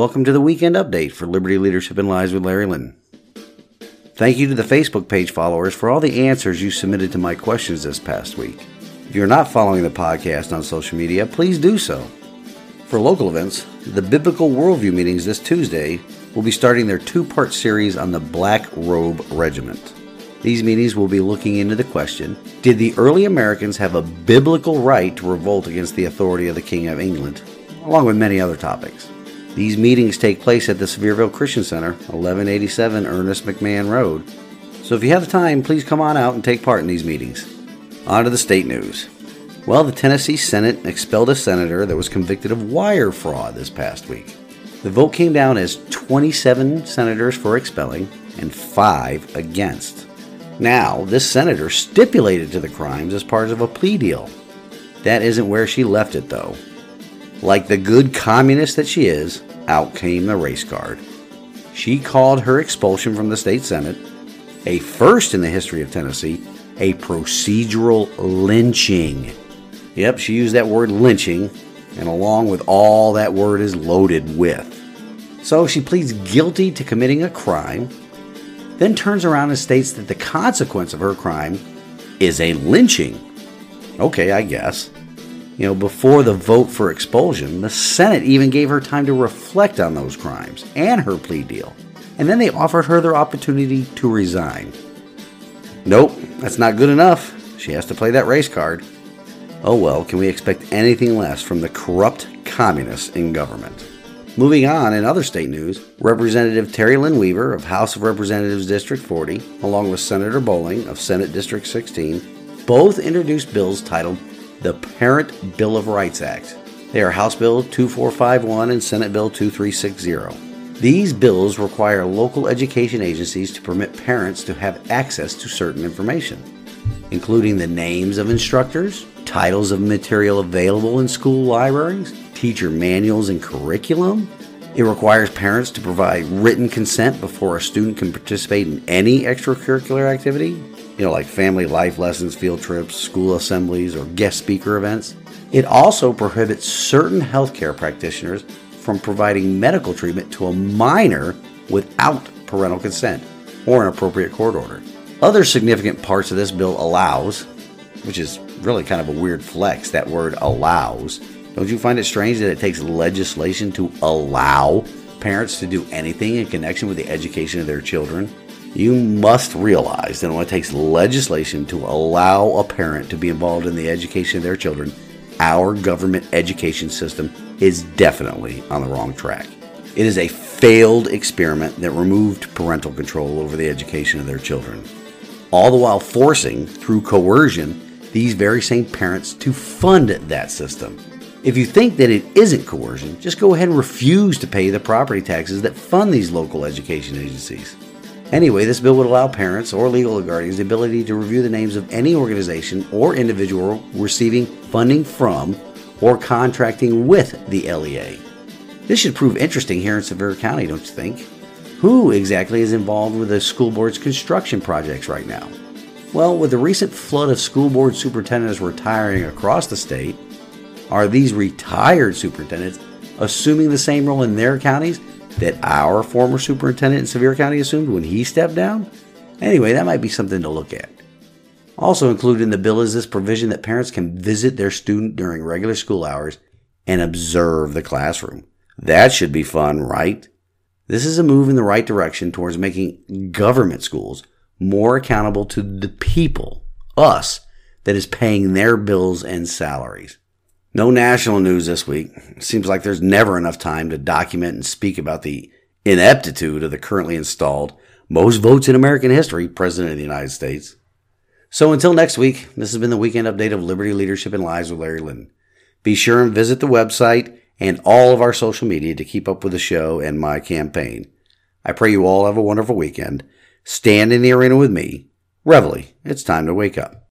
Welcome to the weekend update for Liberty Leadership and Lives with Larry Lynn. Thank you to the Facebook page followers for all the answers you submitted to my questions this past week. If you're not following the podcast on social media, please do so. For local events, the Biblical Worldview meetings this Tuesday will be starting their two part series on the Black Robe Regiment. These meetings will be looking into the question Did the early Americans have a biblical right to revolt against the authority of the King of England? along with many other topics. These meetings take place at the Sevierville Christian Center, 1187 Ernest McMahon Road. So if you have the time, please come on out and take part in these meetings. On to the state news. Well, the Tennessee Senate expelled a senator that was convicted of wire fraud this past week. The vote came down as 27 senators for expelling and 5 against. Now, this senator stipulated to the crimes as part of a plea deal. That isn't where she left it, though. Like the good communist that she is, out came the race card. She called her expulsion from the state senate a first in the history of Tennessee, a procedural lynching. Yep, she used that word lynching, and along with all that word is loaded with. So she pleads guilty to committing a crime, then turns around and states that the consequence of her crime is a lynching. Okay, I guess you know, before the vote for expulsion, the Senate even gave her time to reflect on those crimes and her plea deal. And then they offered her the opportunity to resign. Nope, that's not good enough. She has to play that race card. Oh well, can we expect anything less from the corrupt communists in government? Moving on, in other state news, Representative Terry Lynn Weaver of House of Representatives District 40, along with Senator Bowling of Senate District 16, both introduced bills titled the Parent Bill of Rights Act. They are House Bill 2451 and Senate Bill 2360. These bills require local education agencies to permit parents to have access to certain information, including the names of instructors, titles of material available in school libraries, teacher manuals and curriculum. It requires parents to provide written consent before a student can participate in any extracurricular activity, you know, like family life lessons, field trips, school assemblies, or guest speaker events. It also prohibits certain healthcare practitioners from providing medical treatment to a minor without parental consent or an appropriate court order. Other significant parts of this bill allows, which is really kind of a weird flex, that word allows. Don't you find it strange that it takes legislation to allow parents to do anything in connection with the education of their children? You must realize that when it takes legislation to allow a parent to be involved in the education of their children. Our government education system is definitely on the wrong track. It is a failed experiment that removed parental control over the education of their children, all the while forcing, through coercion, these very same parents to fund that system. If you think that it isn't coercion, just go ahead and refuse to pay the property taxes that fund these local education agencies. Anyway, this bill would allow parents or legal guardians the ability to review the names of any organization or individual receiving funding from or contracting with the LEA. This should prove interesting here in Sevier County, don't you think? Who exactly is involved with the school board's construction projects right now? Well, with the recent flood of school board superintendents retiring across the state, are these retired superintendents assuming the same role in their counties that our former superintendent in Sevier County assumed when he stepped down? Anyway, that might be something to look at. Also included in the bill is this provision that parents can visit their student during regular school hours and observe the classroom. That should be fun, right? This is a move in the right direction towards making government schools more accountable to the people, us, that is paying their bills and salaries. No national news this week. Seems like there's never enough time to document and speak about the ineptitude of the currently installed, most votes in American history, President of the United States. So until next week, this has been the weekend update of Liberty Leadership and Lives with Larry Lynn. Be sure and visit the website and all of our social media to keep up with the show and my campaign. I pray you all have a wonderful weekend. Stand in the arena with me. Reveille, it's time to wake up.